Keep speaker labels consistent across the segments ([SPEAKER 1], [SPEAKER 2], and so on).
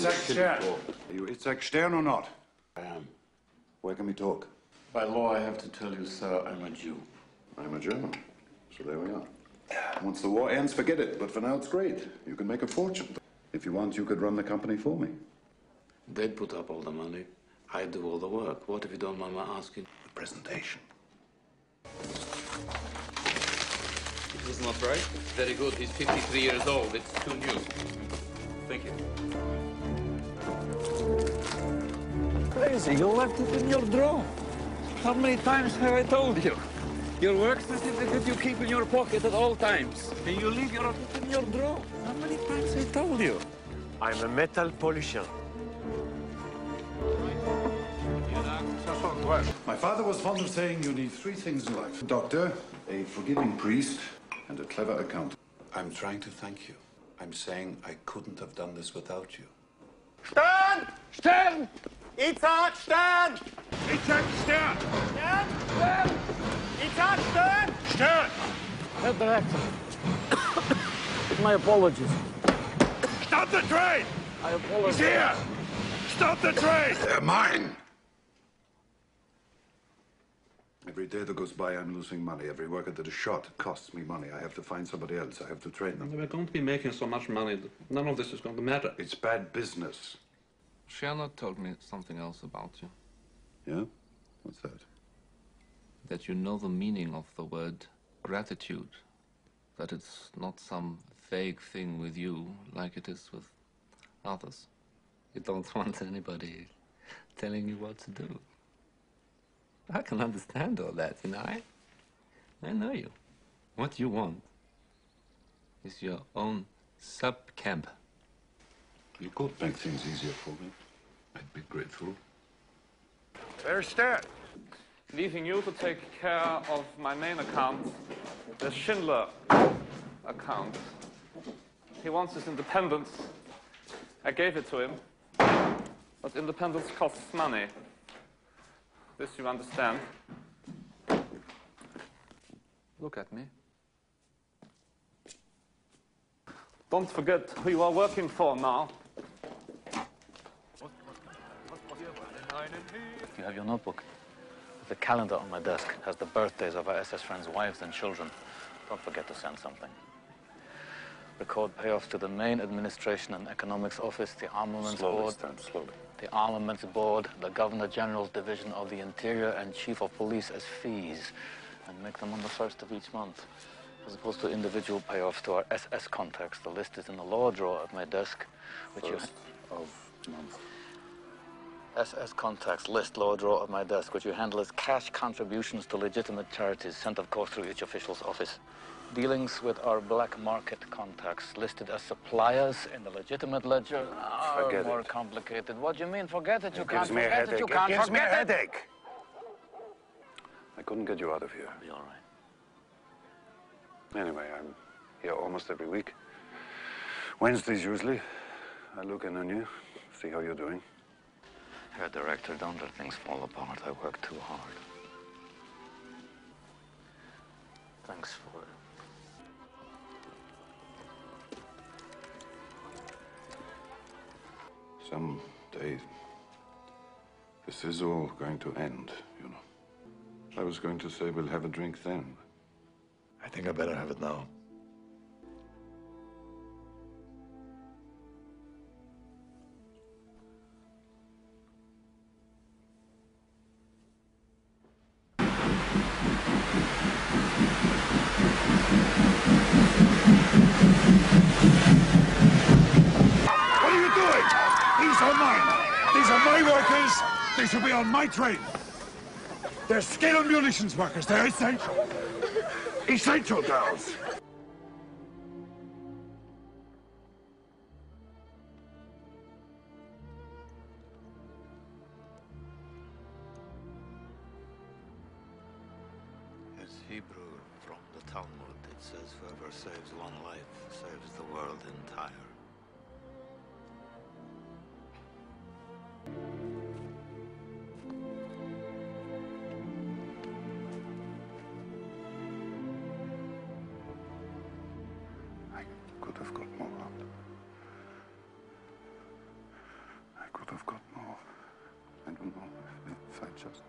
[SPEAKER 1] Itzhak Stern. Are you Itzhak Stern or not?
[SPEAKER 2] I am.
[SPEAKER 1] Where can we talk?
[SPEAKER 2] By law, I have to tell you, sir, I'm a Jew.
[SPEAKER 1] I'm a German. So there we are. Once the war ends, forget it. But for now, it's great. You can make a fortune. If you want, you could run the company for me.
[SPEAKER 2] They'd put up all the money. I'd do all the work. What if you don't mind my asking?
[SPEAKER 1] The presentation.
[SPEAKER 3] This is not right. Very good. He's 53 years old. It's too new. Thank you.
[SPEAKER 4] Crazy, you left it in your drawer. How many times have I told you? Your work certificate you keep in your pocket at all times. And you leave your in your drawer. How many times have I told you?
[SPEAKER 5] I'm a metal polisher.
[SPEAKER 1] My father was fond of saying you need three things in life. A doctor, a forgiving priest, and a clever accountant.
[SPEAKER 2] I'm trying to thank you. I'm saying I couldn't have done this without you.
[SPEAKER 6] Stern! Stern! Itzhak Stern!
[SPEAKER 5] Itzhak Stern!
[SPEAKER 6] Stern! Stern! Itzhak Stern!
[SPEAKER 5] Stern!
[SPEAKER 4] Herr Director, my apologies.
[SPEAKER 5] Stop the train!
[SPEAKER 4] I apologize.
[SPEAKER 5] He's here! Stop the train!
[SPEAKER 1] They're mine! Every day that goes by, I'm losing money. Every worker that is shot costs me money. I have to find somebody else. I have to train them.
[SPEAKER 3] We're going to be making so much money that none of this is going to matter.
[SPEAKER 1] It's bad business.
[SPEAKER 3] Shiana told me something else about you.
[SPEAKER 1] Yeah? What's that?
[SPEAKER 3] That you know the meaning of the word gratitude. That it's not some vague thing with you like it is with others. You don't want anybody telling you what to do. I can understand all that, you know. I, I know you. What you want is your own sub camp.
[SPEAKER 1] You could make things easier for me. I'd be grateful.
[SPEAKER 5] There's Stern.
[SPEAKER 7] leaving you to take care of my main account, the Schindler account. He wants his independence. I gave it to him. But independence costs money. This you understand. Look at me. Don't forget who you are working for now.
[SPEAKER 8] You have your notebook. The calendar on my desk has the birthdays of our SS friends' wives and children. Don't forget to send something. Record payoffs to the main administration and economics office, the armaments
[SPEAKER 2] Slowly,
[SPEAKER 8] board,
[SPEAKER 2] Stan, slowly.
[SPEAKER 8] the armaments board, the governor general's division of the interior, and chief of police as fees, and make them on the first of each month, as opposed to individual payoffs to our SS contacts. The list is in the lower drawer of my desk, which you.
[SPEAKER 2] First of month.
[SPEAKER 8] SS contacts list lower drawer of my desk, which you handle as cash contributions to legitimate charities, sent of course through each official's office. Dealings with our black market contacts listed as suppliers in the legitimate ledger are
[SPEAKER 2] Forget
[SPEAKER 8] more
[SPEAKER 2] it.
[SPEAKER 8] complicated. What do you mean? Forget it. You
[SPEAKER 2] It
[SPEAKER 8] can't
[SPEAKER 2] gives me a
[SPEAKER 8] forget it. You
[SPEAKER 2] It
[SPEAKER 8] can't
[SPEAKER 2] gives me a
[SPEAKER 8] forget it.
[SPEAKER 2] headache. I couldn't get you out of here.
[SPEAKER 8] Be all right.
[SPEAKER 2] Anyway, I'm here almost every week. Wednesdays usually. I look in on you, see how you're doing.
[SPEAKER 8] Herr Director, don't let things fall apart. I work too hard. Thanks for it.
[SPEAKER 1] Some day, this is all going to end, you know. I was going to say we'll have a drink then.
[SPEAKER 5] I think I better have it now. Should be on my train. They're skill and munitions workers. They're essential. Essential, girls.
[SPEAKER 9] It's Hebrew from the Talmud. It says, whoever saves one life saves the world entire. could have got more out.
[SPEAKER 1] I could have got more. I don't know if I
[SPEAKER 2] just.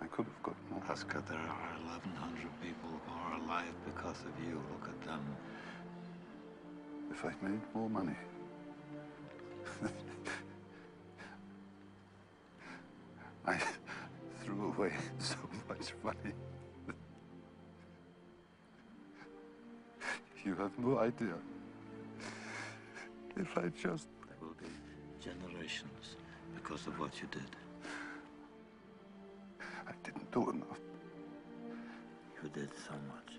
[SPEAKER 2] I could have got more.
[SPEAKER 9] Oskar, there are 1,100 people who are alive because of you. Look at them.
[SPEAKER 2] If I'd made more money. No idea. If I just.
[SPEAKER 9] There will be generations because of what you did.
[SPEAKER 2] I didn't do enough.
[SPEAKER 9] You did so much.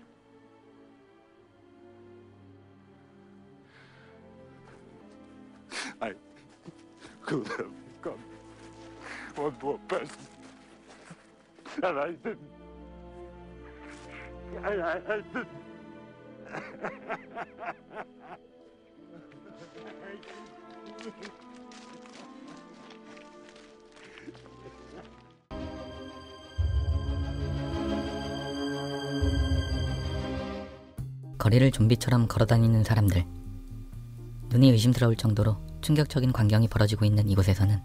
[SPEAKER 5] I could have become one more person. And I didn't. And I, I didn't.
[SPEAKER 10] 거리를 좀비처럼 걸어다니는 사람들. 눈이 의심스러울 정도로 충격적인 광경이 벌어지고 있는 이곳에서는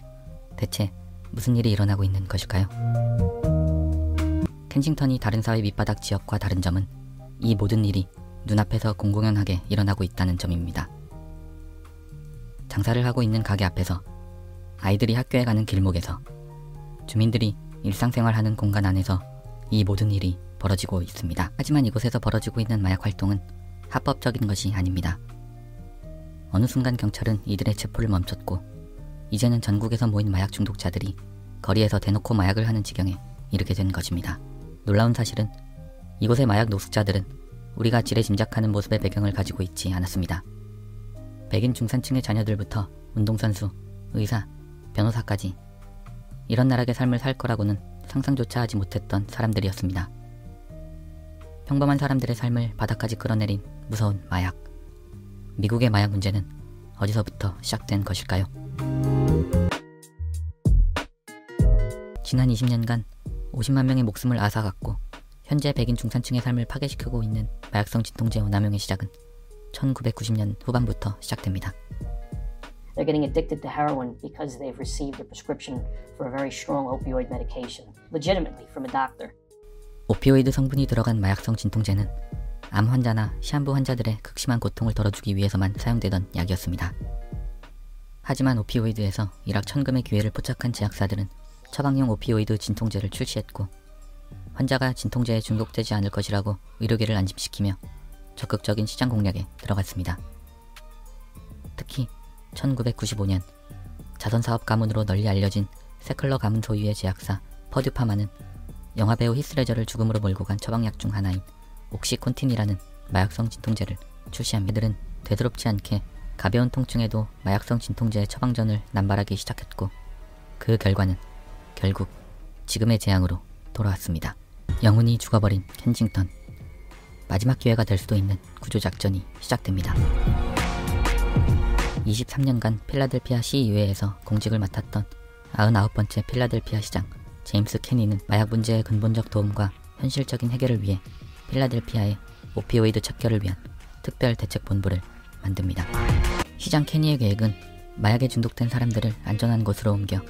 [SPEAKER 10] 대체 무슨 일이 일어나고 있는 것일까요? 켄싱턴이 다른 사회 밑바닥 지역과 다른 점은 이 모든 일이 눈앞에서 공공연하게 일어나고 있다는 점입니다. 장사를 하고 있는 가게 앞에서 아이들이 학교에 가는 길목에서 주민들이 일상생활하는 공간 안에서 이 모든 일이 벌어지고 있습니다. 하지만 이곳에서 벌어지고 있는 마약 활동은 합법적인 것이 아닙니다. 어느 순간 경찰은 이들의 체포를 멈췄고 이제는 전국에서 모인 마약 중독자들이 거리에서 대놓고 마약을 하는 지경에 이르게 된 것입니다. 놀라운 사실은 이곳의 마약 노숙자들은 우리가 지레 짐작하는 모습의 배경을 가지고 있지 않았습니다. 백인 중산층의 자녀들부터 운동선수, 의사, 변호사까지 이런 나락의 삶을 살 거라고는 상상조차 하지 못했던 사람들이었습니다. 평범한 사람들의 삶을 바닥까지 끌어내린 무서운 마약. 미국의 마약 문제는 어디서부터 시작된 것일까요? 지난 20년간 50만 명의 목숨을 앗아갔고 현재 백인 중산층의 삶을 파괴시키고 있는 마약성 진통제 오남용의 시작은 1990년 후반부터 시작됩니다.
[SPEAKER 11] They're getting addicted to heroin because they've received a prescription for a very strong opioid medication, legitimately from a doctor.
[SPEAKER 10] 오피오이드 성분이 들어간 마약성 진통제는 암 환자나 시한부 환자들의 극심한 고통을 덜어주기 위해서만 사용되던 약이었습니다. 하지만 오피오이드에서 일확 천금의 기회를 포착한 제약사들은 처방용 오피오이드 진통제를 출시했고 환자가 진통제에 중독되지 않을 것이라고 의료계를 안심시키며 적극적인 시장 공략에 들어갔습니다. 특히 1995년 자선사업 가문으로 널리 알려진 세클러 가문 소유의 제약사 퍼듀파마는 영화배우 히스레저를 죽음으로 몰고 간 처방약 중 하나인 옥시콘틴이라는 마약성 진통제를 출시한 이들은 되도록지 않게 가벼운 통증에도 마약성 진통제의 처방전을 남발하기 시작했고 그 결과는 결국 지금의 재앙으로 돌아왔습니다. 영혼이 죽어버린 켄싱턴 마지막 기회가 될 수도 있는 구조작전이 시작됩니다. 23년간 필라델피아 시의회에서 공직을 맡았던 99번째 필라델피아 시장 제임스 케니는 마약 문제의 근본적 도움과 현실적인 해결을 위해 필라델피아의 오피오이드 척결을 위한 특별 대책 본부를 만듭니다. 시장 케니의 계획은 마약에 중독된 사람들을 안전한 곳으로 옮겨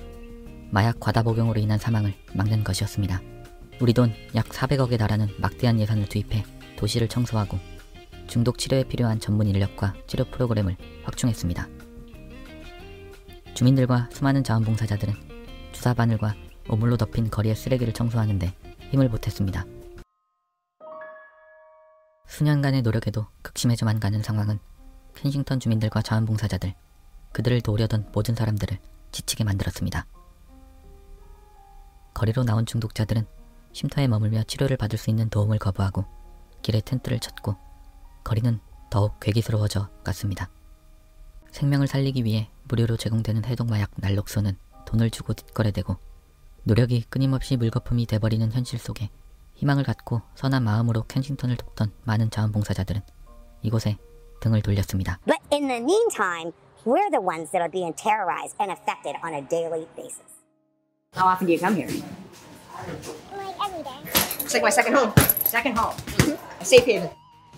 [SPEAKER 10] 마약 과다 복용으로 인한 사망을 막는 것이었습니다. 우리 돈 약 400억에 달하는 막대한 예산을 투입해 도시를 청소하고 중독 치료에 필요한 전문 인력과 치료 프로그램을 확충했습니다. 주민들과 수많은 자원봉사자들은 주사 바늘과 오물로 덮인 거리의 쓰레기를 청소하는데 힘을 보탰습니다. 수년간의 노력에도 극심해져만 가는 상황은 켄싱턴 주민들과 자원봉사자들, 그들을 도우려던 모든 사람들을 지치게 만들었습니다. 거리로 나온 중독자들은 쉼터에 머물며 치료를 받을 수 있는 도움을 거부하고 길에 텐트를 쳤고 거리는 더욱 괴기스러워져 갔습니다. 생명을 살리기 위해 무료로 제공되는 해독마약 난록소는 돈을 주고 뒷거래되고 노력이 끊임없이 물거품이 돼버리는 현실 속에 희망을 갖고 선한 마음으로 켄싱턴을 돕던 많은 자원봉사자들은 이곳에 등을 돌렸습니다.
[SPEAKER 12] But in the meantime, we're the ones that are being terrorized and affected on a daily basis.
[SPEAKER 11] How often do you come here? It's like my second home. Second home. A safe haven.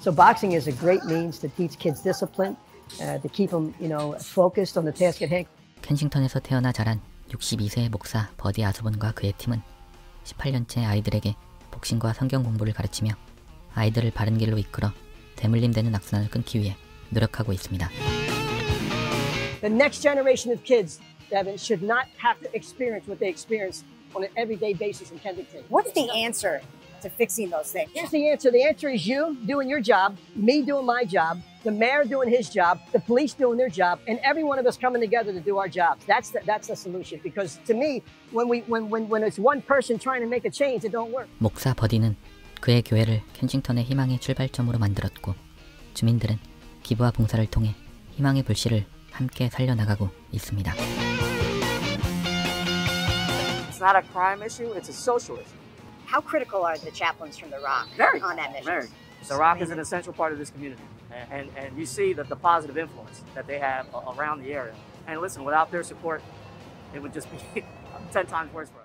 [SPEAKER 13] So boxing is a great means to teach kids discipline, uh, to keep them, you know, focused on the task at hand.
[SPEAKER 10] 켄싱턴에서 태어나 자란 62세의 목사 버디 아서본과 그의 팀은 18년째 아이들에게 복싱과 성경 공부를 가르치며 아이들을 바른 길로 이끌어 대물림되는 악순환을 끊기 위해 노력하고 있습니다.
[SPEAKER 13] The next generation of kids, Devin, should not have to experience what they experience on an everyday basis in Kensington.
[SPEAKER 12] What's the answer to fixing those things?
[SPEAKER 13] Here's the answer. The answer is you doing your job, me doing my job, the mayor doing his job, the police doing their job, and every one of us coming together to do our jobs. That's the, that's the solution. Because to me, when we when, when when it's one person trying to make a change, it don't work.
[SPEAKER 10] 목사 버디는 그의 교회를 켄싱턴의 희망의 출발점으로 만들었고 주민들은 기부와 봉사를 통해 희망의 불씨를 함께 살려나가고 있습니다.
[SPEAKER 14] Not a crime issue, it's a social issue.
[SPEAKER 12] How critical are the chaplains from the Rock
[SPEAKER 14] Very.
[SPEAKER 12] on that mission?
[SPEAKER 14] Very. The Rock is an essential part of this community. And, and, and you see that the positive influence that they have around the area. And listen, without their support, it would just be 10 times worse for us.